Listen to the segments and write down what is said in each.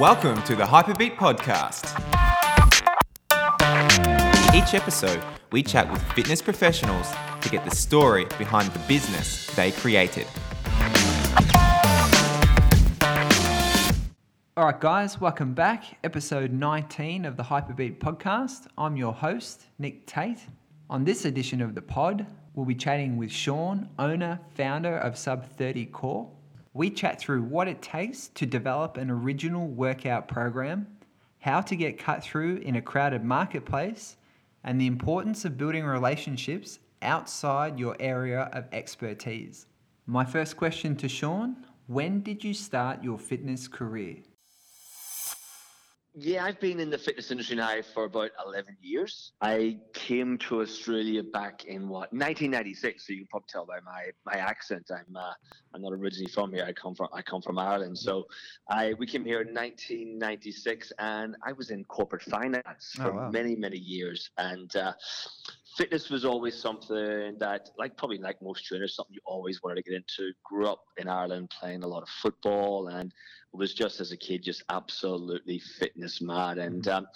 Welcome to the Hyperbeat Podcast. Each episode, we chat with fitness professionals to get the story behind the business they created. All right, guys, welcome back. Episode 19 of the Hyperbeat podcast. I'm your host, Nick Tate. On this edition of the pod, we'll be chatting with Sean, owner, founder of Sub 30 Core. We chat through what it takes to develop an original workout program, how to get cut through in a crowded marketplace, and the importance of building relationships outside your area of expertise. My first question to Sean when did you start your fitness career? Yeah, I've been in the fitness industry now for about 11 years. I came to Australia back in what 1996. So you can probably tell by my, my accent, I'm uh, I'm not originally from here. I come from I come from Ireland. So I we came here in 1996, and I was in corporate finance for Oh, wow. many many years. And uh, fitness was always something that, like probably like most trainers, something you always wanted to get into. Grew up in Ireland playing a lot of football and was just as a kid just absolutely fitness mad. And um,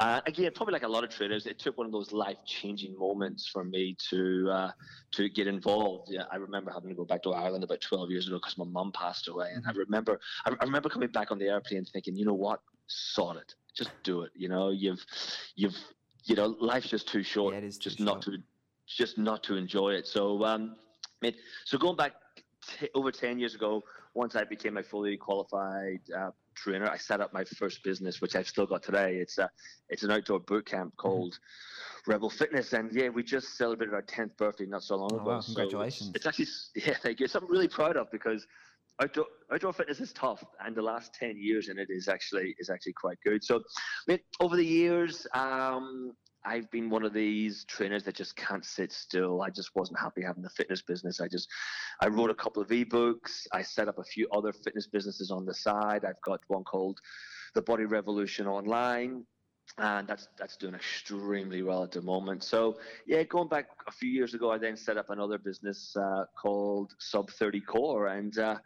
uh, again probably like a lot of trainers it took one of those life changing moments for me to uh, to get involved. Yeah i remember having to go back to ireland about 12 years ago because my mum passed away. And i remember I, I remember coming back on the airplane thinking you know what? Sod it. Just do it. You know you've you've you know life's just too short Yeah, is too just not short. to just not to enjoy it so um mean, so going back t- over 10 years ago once I became a fully qualified uh, trainer, I set up my first business, which I've still got today. It's a, it's an outdoor boot camp Mm-hmm. called Rebel Fitness, and yeah, we just celebrated our 10th birthday not so long Oh, ago. wow, So congratulations. it's, it's actually yeah, thank you. It's something I'm really proud of because outdoor outdoor fitness is tough, and the last 10 years in it is actually is actually quite good. So, I mean, over the years, um, I've been one of these trainers that just can't sit still. I just wasn't happy having the fitness business. I just, I wrote a couple of ebooks. I set up a few other fitness businesses on the side. I've got one called the Body Revolution Online, and that's that's doing extremely well at the moment. So yeah, going back a few years ago, I then set up another business uh, called Sub 30 Core, and uh,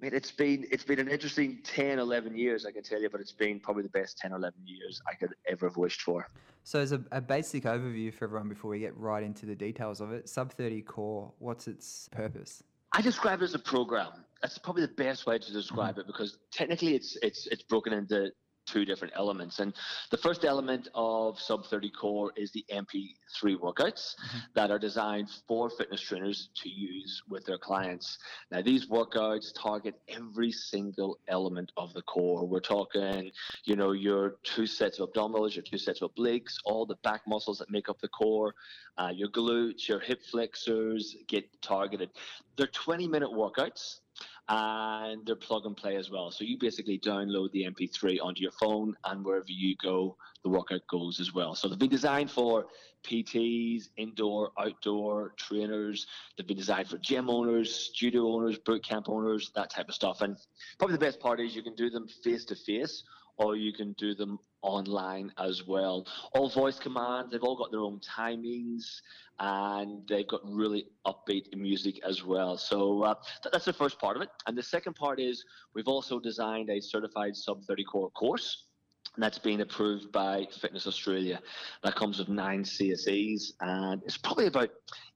I mean, it's been it's been an interesting 10, 11 years, I can tell you, but it's been probably the best 10 or 11 years I could ever have wished for. So, as a, a basic overview for everyone before we get right into the details of it, Sub 30 Core, what's its purpose? I describe it as a program. That's probably the best way to describe it because technically it's it's it's broken into two different elements. And the first element of Sub 30 Core is the MP3 workouts that are designed for fitness trainers to use with their clients. Now these workouts target every single element of the core. We're talking, you know, your two sets of abdominals, your two sets of obliques, all the back muscles that make up the core, uh, your glutes, your hip flexors get targeted. They're 20 minute workouts and they're plug and play as well. So you basically download the MP3 onto your phone and wherever you go, the workout goes as well. So they've been designed for PTs, indoor, outdoor trainers. They've been designed for gym owners, studio owners, boot camp owners, that type of stuff. And probably the best part is you can do them face to face or you can do them online as well. All voice commands, they've all got their own timings and they've got really upbeat music as well. So uh, th- that's the first part of it. And the second part is we've also designed a certified sub 30 core course. And that's been approved by Fitness Australia. That comes with nine CSEs, and it's probably about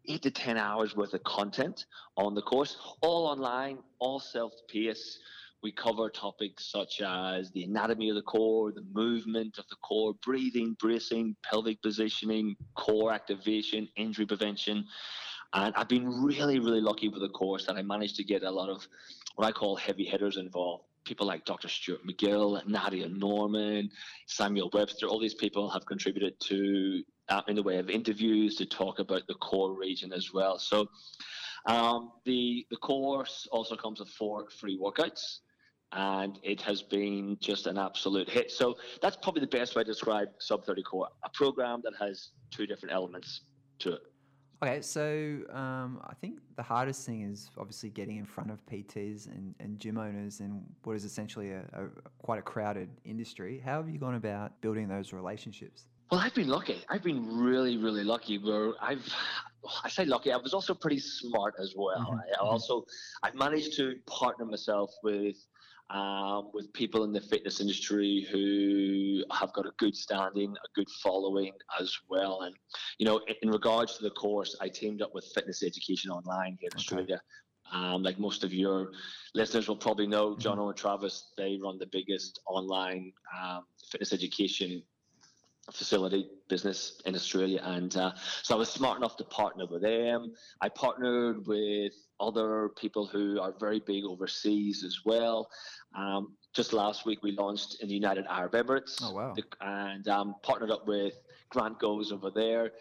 eight to 10 hours worth of content on the course, all online, all self paced. We cover topics such as the anatomy of the core, the movement of the core, breathing, bracing, pelvic positioning, core activation, injury prevention. And I've been really, really lucky with the course that I managed to get a lot of what I call heavy hitters involved. People like Dr. Stuart McGill, Nadia Norman, Samuel Webster, all these people have contributed to uh, in the way of interviews to talk about the core region as well. So um, the the course also comes with four free workouts, and it has been just an absolute hit. So that's probably the best way to describe Sub 30 Core, a program that has two different elements to it. Okay, so um, I think the hardest thing is obviously getting in front of PTs and, and gym owners in what is essentially a, a quite a crowded industry. How have you gone about building those relationships? Well, I've been lucky. I've been really, really lucky. Where I've I say lucky. I was also pretty smart as well. Mhm, I mhm. also I managed to partner myself with um, with people in the fitness industry who have got a good standing, a good following as well. And you know, in, regards to the course, I teamed up with Fitness Education Online here in Okay. Australia. Um, like most of your listeners will probably know, Mm-hmm. John and Travis, they run the biggest online um, fitness education facility business in Australia. And uh, so I was smart enough to partner with them. I partnered with other people who are very big overseas as well. Um, just last week, we launched in the United Arab Emirates. Oh, wow. And um, partnered up with Grant Goes over there.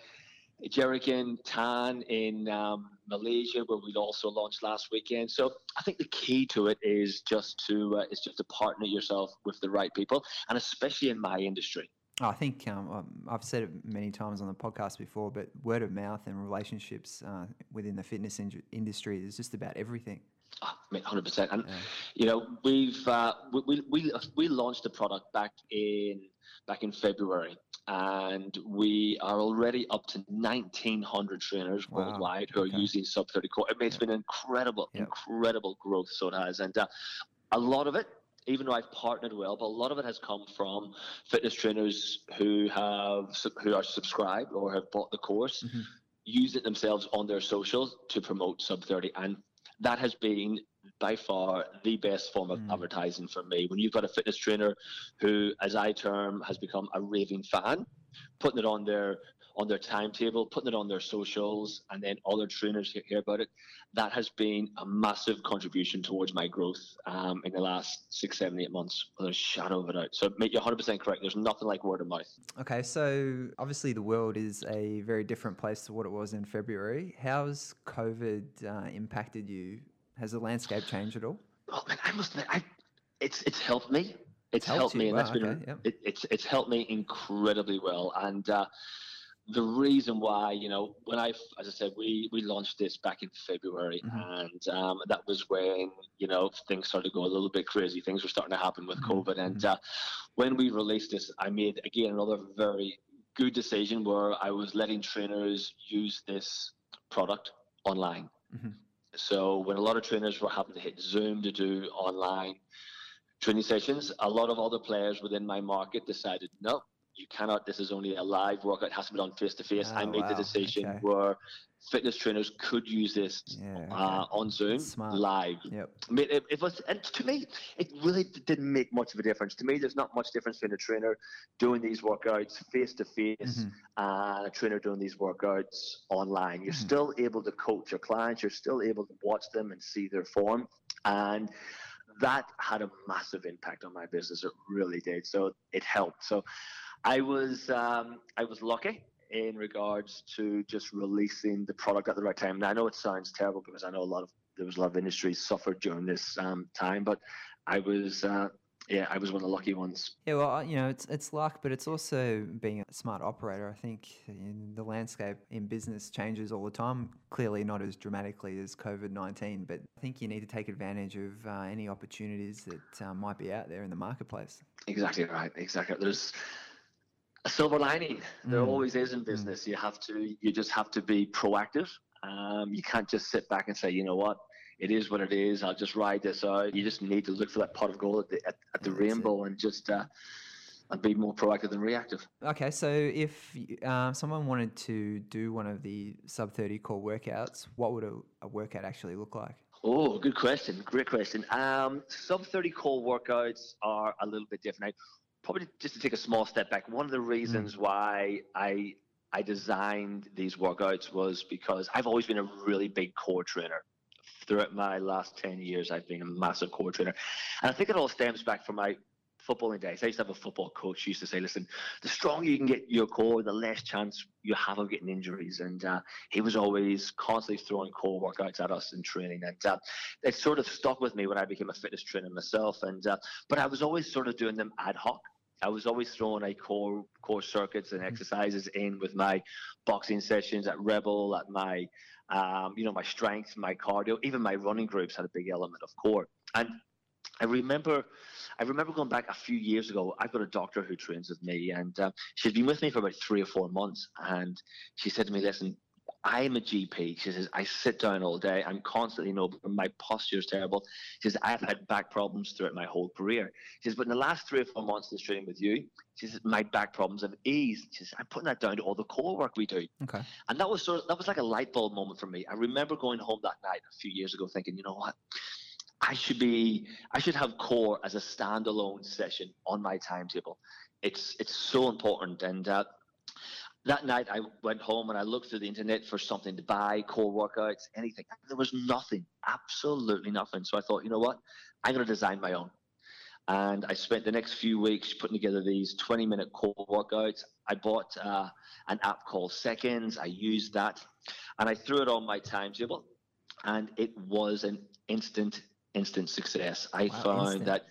Jerican Tan in um, Malaysia, where we also launched last weekend. So I think the key to it is just to uh, is just to partner yourself with the right people, and especially in my industry. I think um, um, I've said it many times on the podcast before, but word of mouth and relationships uh, within the fitness in- industry is just about everything. I mean, hundred percent. And Yeah. you know, we've uh, we, we we launched the product back in back in February, and we are already up to nineteen hundred trainers Wow, worldwide who okay. are using Sub Thirty Core. I mean, it's Yep. been incredible, Yep. incredible growth. So it has, and uh, a lot of it. Even though I've partnered well, but a lot of it has come from fitness trainers who have who are subscribed or have bought the course, Mhm. use it themselves on their socials to promote Sub 30. And that has been by far the best form of Mm. advertising for me. When you've got a fitness trainer who, as I term, has become a raving fan, putting it on their on their timetable, putting it on their socials, and then other trainers hear, about it, that has been a massive contribution towards my growth um, in the last six, seven, eight months, without a shadow of a doubt. So, mate, you're 100% correct. There's nothing like word of mouth. Okay, so obviously the world is a very different place to what it was in February. How's COVID uh, impacted you? Has the landscape changed at all? Oh man, I must admit, I, it's it's helped me. It's helped helped, me, and wow, that's been okay, yep. it, it's it's helped me incredibly well. And uh, the reason why, you know, when I, as I said, we we launched this back in February, Mhm. and um, that was when you know things started to go a little bit crazy. Things were starting to happen with Mhm, COVID, and uh, when we released this, I made again another very good decision where I was letting trainers use this product online. Mhm. So when a lot of trainers were having to hit Zoom to do online training sessions, a lot of other players within my market decided, no, you cannot. This is only a live workout. It has to be done face to face. I made the decision okay. where fitness trainers could use this Yeah. okay. uh, on Zoom Smart. live. Yep. I mean, it, it was, and to me, it really didn't make much of a difference. To me, there's not much difference between a trainer doing these workouts face to face and a trainer doing these workouts online. You're Mhm. still able to coach your clients. You're still able to watch them and see their form, and that had a massive impact on my business. It really did. So it helped. So I was um, I was lucky in regards to just releasing the product at the right time. Now I know it sounds terrible because I know a lot of there was a lot of industries suffered during this um, time, but I was uh, yeah I was one of the lucky ones. Yeah, well, uh, you know, it's it's luck, but it's also being a smart operator. I think in the landscape in business changes all the time. Clearly, not as dramatically as COVID nineteen, but I think you need to take advantage of uh, any opportunities that uh, might be out there in the marketplace. Exactly right. Exactly. There's a silver lining. There Mm. always is in business. You have to. You just have to be proactive. Um, you can't just sit back and say, you know what, it is what it is. I'll just ride this out. You just need to look for that pot of gold at the at, at the that's it. rainbow and just uh, and be more proactive than reactive. Okay, so if uh, someone wanted to do one of the sub thirty core workouts, what would a, a workout actually look like? Oh, good question. Great question. Um, sub 30 core workouts are a little bit different. Probably just to take a small step back, one of the reasons mm. why I I designed these workouts was because I've always been a really big core trainer. Throughout my last 10 years, I've been a massive core trainer. And I think it all stems back from my footballing days. I used to have a football coach who used to say, listen, the stronger you can get your core, the less chance you have of getting injuries. And uh, he was always constantly throwing core workouts at us in training. And uh, it sort of stuck with me when I became a fitness trainer myself. And uh, But I was always sort of doing them ad hoc. I was always throwing a core core circuits and exercises in with my boxing sessions at Rebel, at my um, you know my strength, my cardio, even my running groups had a big element of core. And I remember, I remember going back a few years ago. I've got a doctor who trains with me, and uh, she's been with me for about three or four months. And she said to me, "Listen, I'm a GP. She says, I sit down all day. I'm constantly, you know, my posture is terrible. She says, I've had back problems throughout my whole career. She says, but in the last three or four months of training with you, she says, my back problems have eased. She says, I'm putting that down to all the core work we do. Okay. And that was sort of, that was like a light bulb moment for me. I remember going home that night a few years ago thinking, you know what? I should be, I should have core as a standalone session on my timetable. It's, it's so important. And, uh, that night I went home and I looked through the internet for something to buy, core workouts, anything. There was nothing, absolutely nothing. So I thought, you know what? I'm going to design my own. And I spent the next few weeks putting together these 20 minute core workouts. I bought uh, an app called Seconds. I used that and I threw it on my timetable and it was an instant, instant success. I Wow, found instant. that,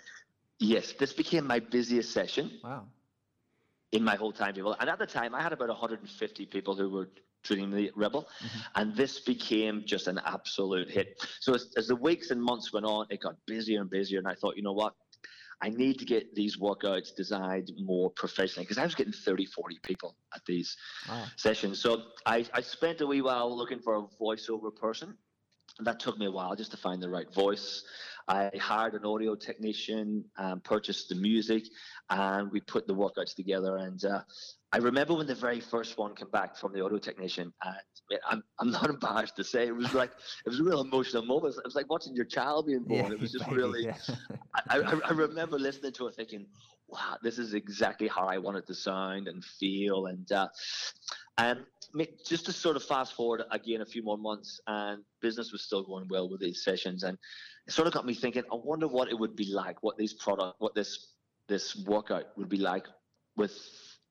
yes, this became my busiest session Wow. in my whole timetable. And at the time, I had about 150 people who were training the Rebel, Mhm. and this became just an absolute hit. So as, as the weeks and months went on, it got busier and busier, and I thought, you know what? I need to get these workouts designed more professionally because I was getting 30, 40 people at these Wow. sessions. So I, I spent a wee while looking for a voiceover person. And that took me a while just to find the right voice. I hired an audio technician, um, purchased the music, and we put the workouts together. And uh, I remember when the very first one came back from the audio technician, and I'm, I'm not embarrassed to say it was like it was a real emotional moment. It was like watching your child being born. it was just maybe, really. yeah. I, I, I remember listening to it thinking, wow, this is exactly how I wanted to sound and feel. And uh, and ma- just to sort of fast forward again a few more months, and business was still going well with these sessions, and it sort of got me thinking. I wonder what it would be like, what these product, what this this workout would be like with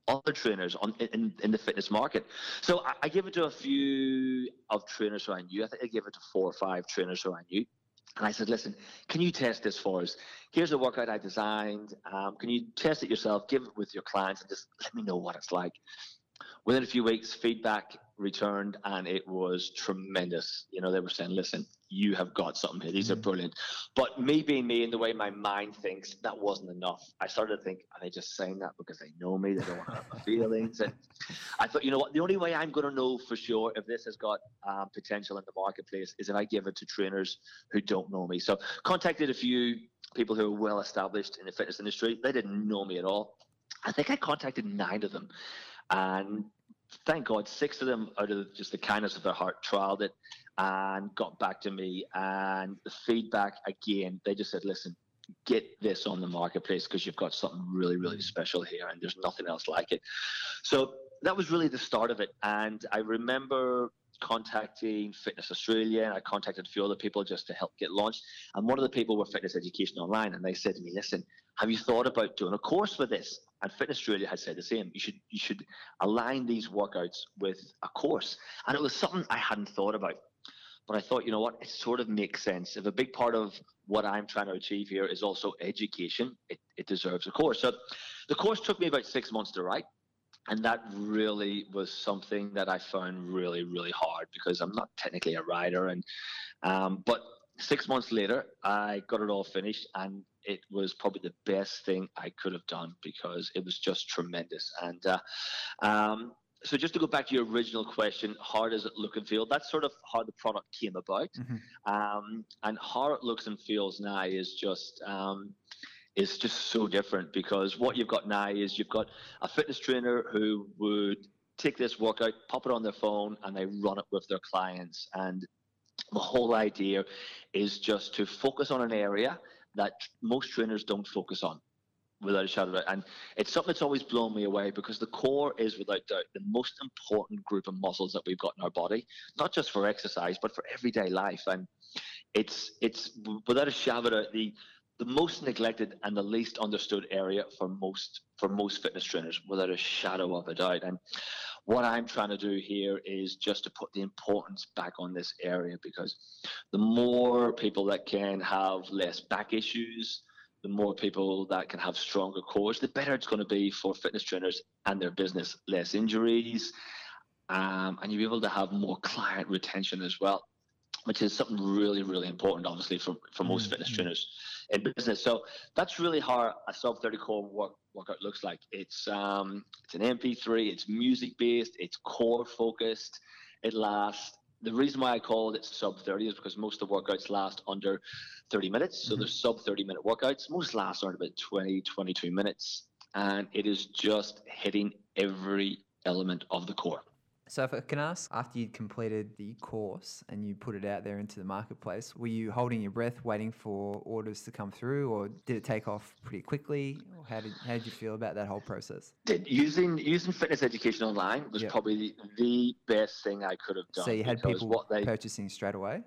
other trainers on in, in the fitness market. So I, I gave it to a few of trainers who I knew. I think I gave it to four or five trainers who I knew. And I said, listen, can you test this for us? Here's a workout I designed. Um, can you test it yourself? Give it with your clients and just let me know what it's like. Within a few weeks, feedback returned and it was tremendous. You know, they were saying, listen, you have got something here. These are Mm. brilliant. But me being me and the way my mind thinks, that wasn't enough. I started to think, are they just saying that because they know me? They don't want to hurt my feelings. And I thought, you know what? The only way I'm going to know for sure if this has got um, potential in the marketplace is if I give it to trainers who don't know me. So contacted a few people who are well established in the fitness industry. They didn't know me at all. I think I contacted nine of them, and thank God, six of them out of just the kindness of their heart trialed it and got back to me. And the feedback again, they just said, "Listen, get this on the marketplace because you've got something really, really special here, and there's nothing else like it." So that was really the start of it. And I remember contacting Fitness Australia and I contacted a few other people just to help get launched. And one of the people were Fitness Education Online and they said to me, listen, have you thought about doing a course for this? And Fitness Australia had said the same. You should you should align these workouts with a course. And it was something I hadn't thought about. But I thought, you know what, it sort of makes sense. If a big part of what I'm trying to achieve here is also education, it, it deserves a course. So the course took me about six months to write. And that really was something that I found really, really hard because I'm not technically a writer. And um, but six months later, I got it all finished, and it was probably the best thing I could have done because it was just tremendous. And uh, um, so, just to go back to your original question, how does it look and feel? That's sort of how the product came about, Mhm. um, and how it looks and feels now is just. Um, is just so different because what you've got now is you've got a fitness trainer who would take this workout, pop it on their phone, and they run it with their clients. And the whole idea is just to focus on an area that most trainers don't focus on. Without a shadow of doubt. And it's something that's always blown me away because the core is without doubt the most important group of muscles that we've got in our body, not just for exercise, but for everyday life. And it's it's without a shadow of doubt, the the most neglected and the least understood area for most for most fitness trainers, without a shadow of a doubt. And what I'm trying to do here is just to put the importance back on this area because the more people that can have less back issues, the more people that can have stronger cores, the better it's going to be for fitness trainers and their business. Less injuries, um, and you'll be able to have more client retention as well, which is something really, really important, obviously, for, for most fitness Mhm. trainers in business. So that's really how a sub 30 core work, workout looks like. It's um, it's an MP3, it's music based, it's core focused. it lasts. The reason why I called it sub 30 is because most of the workouts last under 30 minutes. So Mhm. there's sub 30 minute workouts. Most last around about 20, 22 minutes. And it is just hitting every element of the core. So, if I can ask, after you'd completed the course and you put it out there into the marketplace, were you holding your breath, waiting for orders to come through, or did it take off pretty quickly? How did how did you feel about that whole process? Did, using using fitness education online was Yep. probably the, the best thing I could have done. So you had people what they purchasing straight away.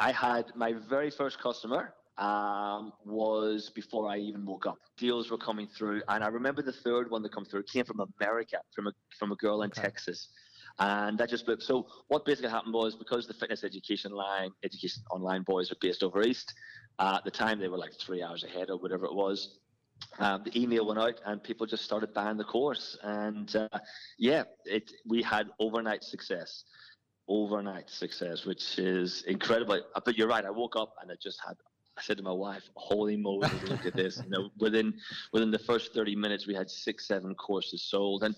I had my very first customer um, was before I even woke up. Deals were coming through, and I remember the third one that come through. It came from America, from a from a girl in Okay. Texas, and that just. So what basically happened was because the fitness education line, education online boys were based over east. Uh, at the time, they were like three hours ahead or whatever it was. Um, the email went out, and people just started buying the course, and uh, yeah, it we had overnight success overnight success, which is incredible. But you're right. I woke up and I just had. I said to my wife, "Holy moly, look at this!" You know, within within the first 30 minutes, we had six, seven courses sold. And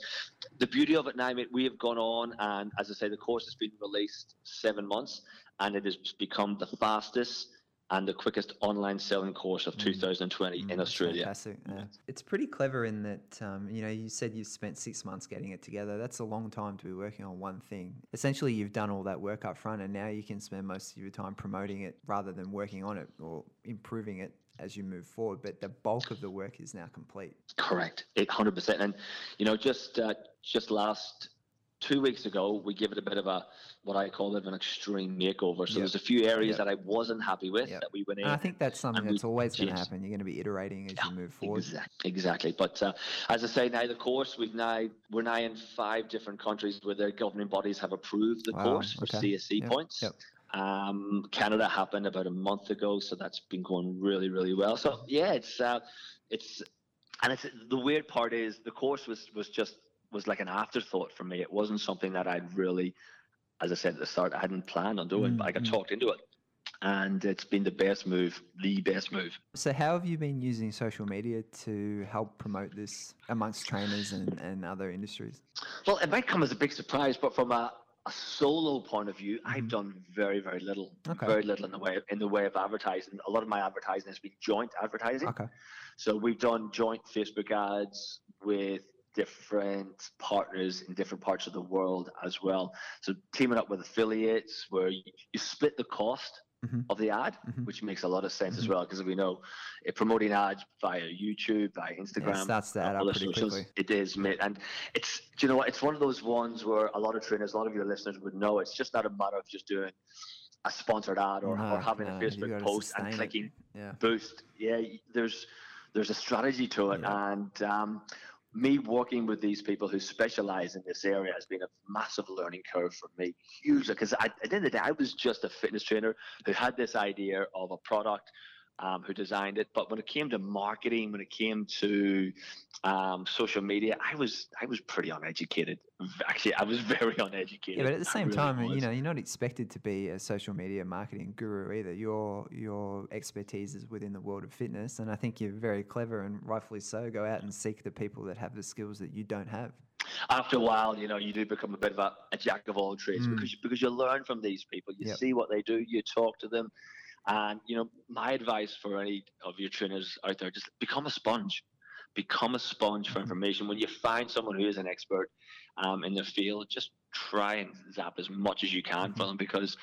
the beauty of it now, mate, we have gone on, and as I say, the course has been released seven months, and it has become the fastest and the quickest online selling course of Mm. 2020 Mm, in Australia. Fantastic. Yeah. It's pretty clever in that, um, you know, you said you spent six months getting it together. That's a long time to be working on one thing. Essentially, you've done all that work up front, and now you can spend most of your time promoting it rather than working on it or improving it as you move forward. But the bulk of the work is now complete. Correct, eight hundred percent. And you know, just uh, just last two weeks ago, we gave it a bit of a what I call it an extreme makeover. So Yep. there's a few areas Yep. that I wasn't happy with Yep. that we went in. And I think that's something and we that's always going to happen. You're going to be iterating as you move forward. Exactly, exactly. But uh, as I say, now the course we've now we're now in five different countries where their governing bodies have approved the Wow, course for okay. CSC Yep, points. yep. Um, Canada happened about a month ago, so that's been going really, really well. So yeah, it's uh, it's and it's the weird part is the course was was just was like an afterthought for me. It wasn't something that I'd really, as I said at the start, I hadn't planned on doing, but I got Mm, mm. talked into it, and it's been the best move, the best move. So, how have you been using social media to help promote this amongst trainers and, and other industries? Well, it might come as a big surprise, but from a, a solo point of view, I've Mhm. done very, very little, Okay. very little in the way of, in the way of advertising. A lot of my advertising has been joint advertising. Okay. So we've done joint Facebook ads with different partners in different parts of the world as well. So teaming up with affiliates where you, you split the cost Mhm. of the ad, Mhm. which makes a lot of sense as Mhm. well because we know uh, promoting ads via YouTube, via Instagram, starts to uh, add up pretty socials, quickly. It is, mate. And it's, do you know what? It's one of those ones where a lot of trainers, a lot of your listeners would know it's just not a matter of just doing a sponsored ad or, No, or having no, a Facebook post and it. clicking Yeah. boost. Yeah, there's there's a strategy to it, Yeah. and um, me working with these people who specialize in this area has been a massive learning curve for me, hugely. Because at the end of the day, I was just a fitness trainer who had this idea of a product. Um, who designed it? But when it came to marketing, when it came to um, social media, I was I was pretty uneducated. Actually, I was very uneducated. Yeah, but at the same really time, you know, you're not expected to be a social media marketing guru either. Your your expertise is within the world of fitness, and I think you're very clever and rightfully so. Go out and seek the people that have the skills that you don't have. after a while, you know, you do become a bit of a, a jack of all trades Mm. because you, because you learn from these people. You Yep. see what they do, you talk to them, and you know, my advice for any of your trainers out there: just become a sponge. Become a sponge for Mhm. information. When you find someone who is an expert um, in their field, just try and zap as much as you can from them because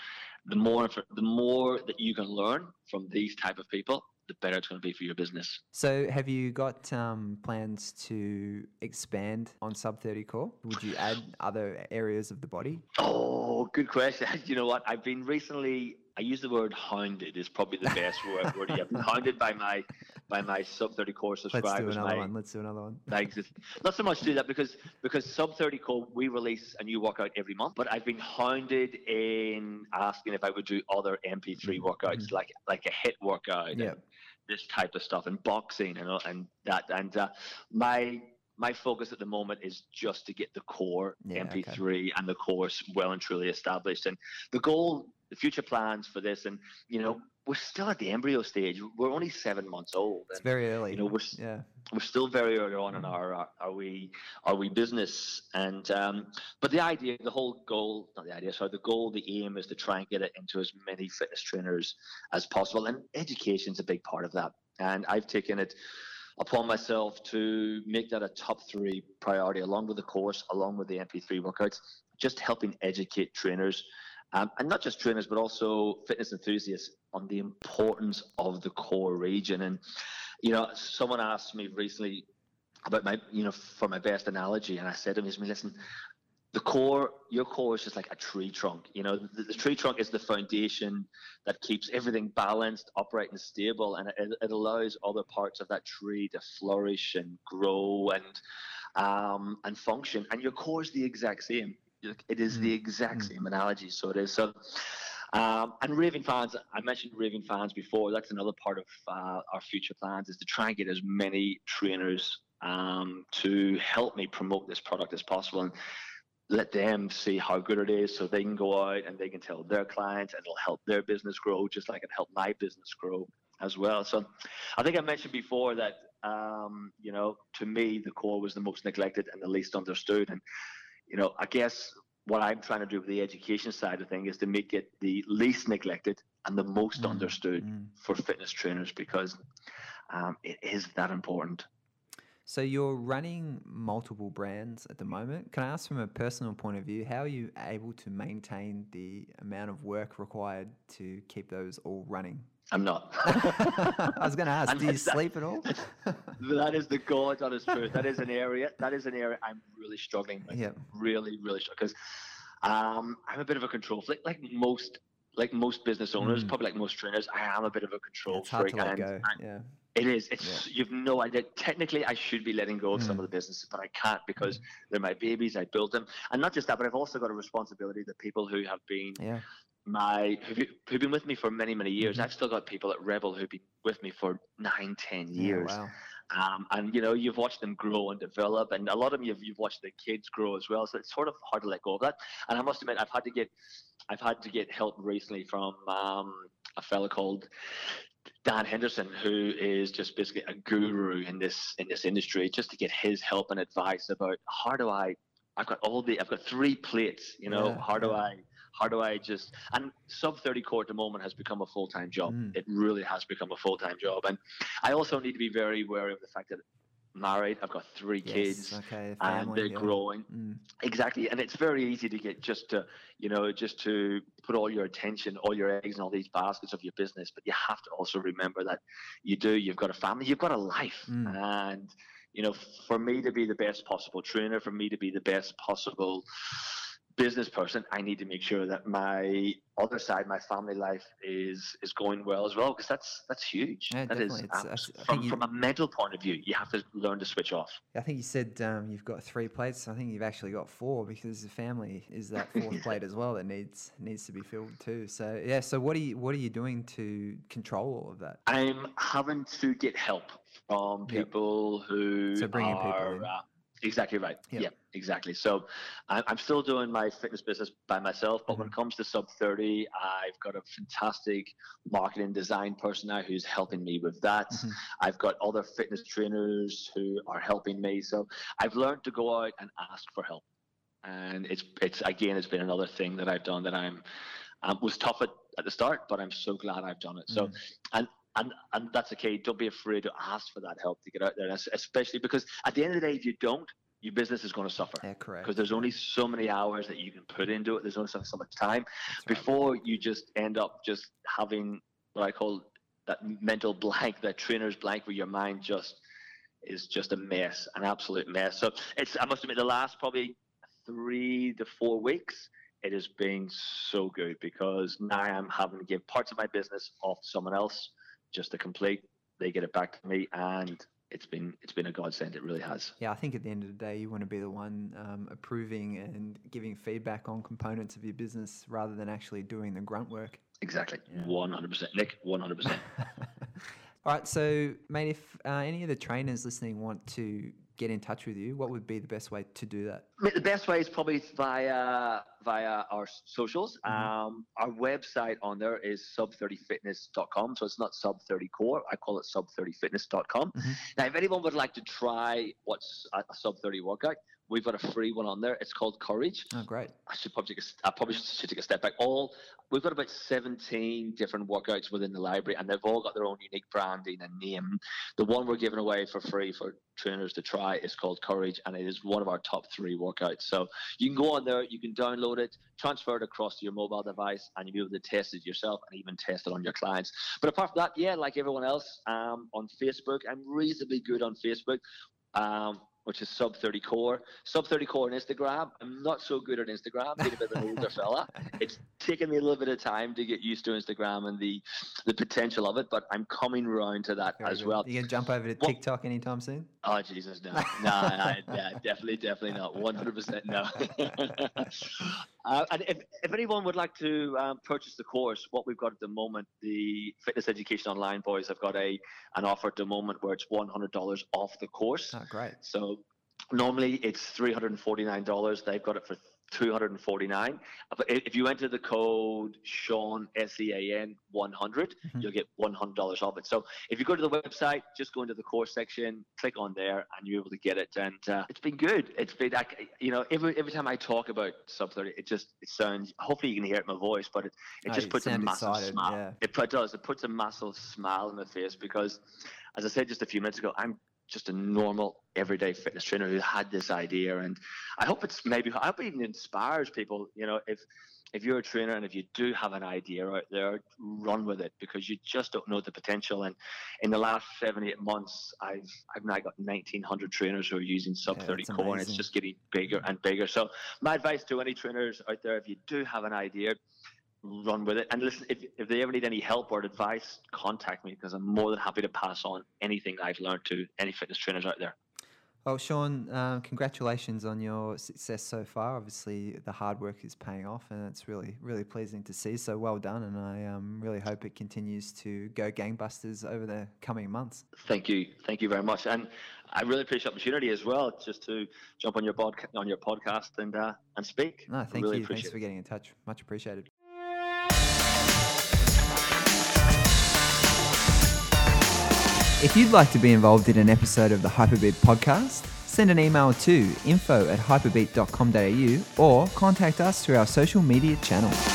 the more the more that you can learn from these type of people, the better it's going to be for your business. So, have you got um, plans to expand on Sub 30 Core? Would you add other areas of the body? Oh, good question. You know what? I've been recently. I use the word hounded is probably the best word. word. I've been hounded by my by my sub thirty core subscribers. Let's do another my, one. Let's do another one. exist- not so much do that because because sub thirty core we release a new workout every month. But I've been hounded in asking if I would do other MP3 workouts Mhm. like like a HIIT workout. Yeah. and this type of stuff and boxing and and that and uh, my my focus at the moment is just to get the core Yeah. MP3 and the course well and truly established. And the goal, the future plans for this, and you know, we're still at the embryo stage. We're only seven months old. It's and, very early. you know, we're yeah. we're still very early on in our our, our we our we business, and um, but the idea, the whole goal, not the idea, sorry, the goal, the aim is to try and get it into as many fitness trainers as possible, and education is a big part of that. And I've taken it upon myself to make that a top three priority, along with the course, along with the MP3 workouts, just helping educate trainers. Um, and not just trainers, but also fitness enthusiasts on the importance of the core region. And you know, someone asked me recently about my, you know, for my best analogy, and I said to him, listen, the core, your core is just like a tree trunk. You know, the, the, tree trunk is the foundation that keeps everything balanced, upright, and stable, and it, it allows other parts of that tree to flourish and grow and um, and function. And your core is the exact same. It is the mm. exact mm. same analogy. So it is. So um, and raving fans, I mentioned raving fans before. That's another part of uh, our future plans is to try and get as many trainers um, to help me promote this product as possible and let them see how good it is so they can go out and they can tell their clients and it'll help their business grow just like it helped my business grow as well. So I think I mentioned before that, um, you know, to me, the core was the most neglected and the least understood. And, you know, I guess what I'm trying to do with the education side of things is to make it the least neglected and the most mm. understood mm. for fitness trainers because um, it is that important. So you're running multiple brands at the moment. Can I ask from a personal point of view, how are you able to maintain the amount of work required to keep those all running? I'm not. I was going to ask, do you that, sleep at all? that is the God's honest truth. That is an area. That is an area I'm really struggling with. Yeah. Really, really struggling because um, I'm a bit of a control freak, like most, like most business owners, mm. probably like most trainers. I am a bit of a control it's freak. Hard to let go. yeah. It is. It's yeah. you've no idea. Technically, I should be letting go of mm. some of the businesses, but I can't because mm. they're my babies. I built them, and not just that, but I've also got a responsibility to people who have been yeah. My who've, who've been with me for many many years. Mm-hmm. I've still got people at Rebel who've been with me for nine, ten years. Wow. Um, and you know you've watched them grow and develop, and a lot of them you've, you've watched the kids grow as well. So it's sort of hard to let go of that. And I must admit, I've had to get, I've had to get help recently from um, a fellow called Dan Henderson, who is just basically a guru in this in this industry, just to get his help and advice about how do I I've got all the I've got three plates, you know, yeah, how do yeah. I how do I just and sub 30 core at the moment has become a full time job. Mm. It really has become a full time job. And I also need to be very wary of the fact that married. I've got three yes, kids, okay, family, and they're yeah. growing. Mm. Exactly, and it's very easy to get just to you know just to put all your attention, all your eggs in all these baskets of your business. But you have to also remember that you do. You've got a family. You've got a life, mm. and you know, for me to be the best possible trainer, for me to be the best possible business person, I need to make sure that my other side, my family life, is is going well as well because that's that's huge. Yeah, that definitely. is from, you, from a mental point of view, you have to learn to switch off. I think you said um, you've got three plates. I think you've actually got four because the family is that fourth plate as well that needs needs to be filled too. So yeah. So what are you what are you doing to control all of that? I'm having to get help from people yep. who so bringing are, people in. Uh, Exactly right. Yep. Yeah, exactly. So I'm still doing my fitness business by myself, but mm-hmm. when it comes to sub 30, I've got a fantastic marketing design person now who's helping me with that. Mm-hmm. I've got other fitness trainers who are helping me. So I've learned to go out and ask for help. And it's it's again, it's been another thing that I've done that I'm um, was tough at, at the start, but I'm so glad I've done it. So, mm-hmm. and and and that's okay. Don't be afraid to ask for that help to get out there, especially because at the end of the day, if you don't, your business is going to suffer. Yeah, correct. Because there's only so many hours that you can put into it. There's only so, so much time before you just end up just having what I call that mental blank, that trainer's blank, where your mind just is just a mess, an absolute mess. So it's I must admit, the last probably three to four weeks it has been so good because now I'm having to give parts of my business off to someone else just to complete. They get it back to me, and it's been it's been a godsend. It really has. Yeah, I think at the end of the day, you want to be the one um, approving and giving feedback on components of your business rather than actually doing the grunt work. Exactly, one hundred percent, Nick. One hundred percent. All right, so mate, if uh, any of the trainers listening want to get in touch with you, what would be the best way to do that? The best way is probably via via our socials. Mhm. Um, our website on there is sub30fitness.com. So it's not sub30 core. I call it sub30fitness.com. Mhm. Now, if anyone would like to try what's a, a sub30 workout, we've got a free one on there. It's called Courage. Oh, great. I should probably take a, I probably should take a step back. All we've got about 17 different workouts within the library, and they've all got their own unique branding and name. The one we're giving away for free for trainers to try is called Courage, and it is one of our top three workouts. So you can go on there, you can download it, transfer it across to your mobile device, and you'll be able to test it yourself and even test it on your clients. But apart from that, yeah, like everyone else, um, on Facebook, I'm reasonably good on Facebook. Um, which is sub 30 core. Sub 30 core on Instagram. I'm not so good at Instagram, being a bit of an older fella. It's taken me a little bit of time to get used to Instagram and the the potential of it, but I'm coming round to that Very as good. well. You gonna jump over to Well- TikTok anytime soon? Oh Jesus, no, no, I, yeah, definitely, definitely not. One hundred percent no. uh, and if, if anyone would like to um, purchase the course, what we've got at the moment, the Fitness Education Online boys have got a an offer at the moment where it's one hundred dollars off the course. Oh, great. So normally it's three hundred and forty nine dollars. They've got it for two hundred and forty nine. But if you enter the code Sean S E A N one hundred, Mhm. you'll get one hundred dollars off it. So if you go to the website, just go into the course section, click on there, and you're able to get it. And uh, it's been good. It's been like you know every every time I talk about sub thirty, it just it sounds. Hopefully you can hear it in my voice, but it it just you puts a massive excited, smile. yeah. It put, does. It puts a massive smile on my face because, as I said just a few minutes ago, I'm just a normal everyday fitness trainer who had this idea, and I hope it's maybe I hope it even inspires people. You know, if if you're a trainer and if you do have an idea out there, run with it because you just don't know the potential. And in the last seven eight months, I've I've now got 1,900 trainers who are using sub Yeah, 30 that's core, and it's just getting bigger and bigger. So my advice to any trainers out there, if you do have an idea, run with it. And listen, if, if they ever need any help or advice, contact me because I'm more than happy to pass on anything I've learned to any fitness trainers out there. Well, Sean, um, congratulations on your success so far. Obviously, the hard work is paying off, and it's really, really pleasing to see. So well done, and I um, really hope it continues to go gangbusters over the coming months. Thank you, thank you very much, and I really appreciate the opportunity as well, just to jump on your on your podcast and uh, and speak. No, thank really you. Thanks for getting in touch. Much appreciated. If you'd like to be involved in an episode of the Hyperbeat podcast, send an email to info at hyperbeat.com.au or contact us through our social media channels.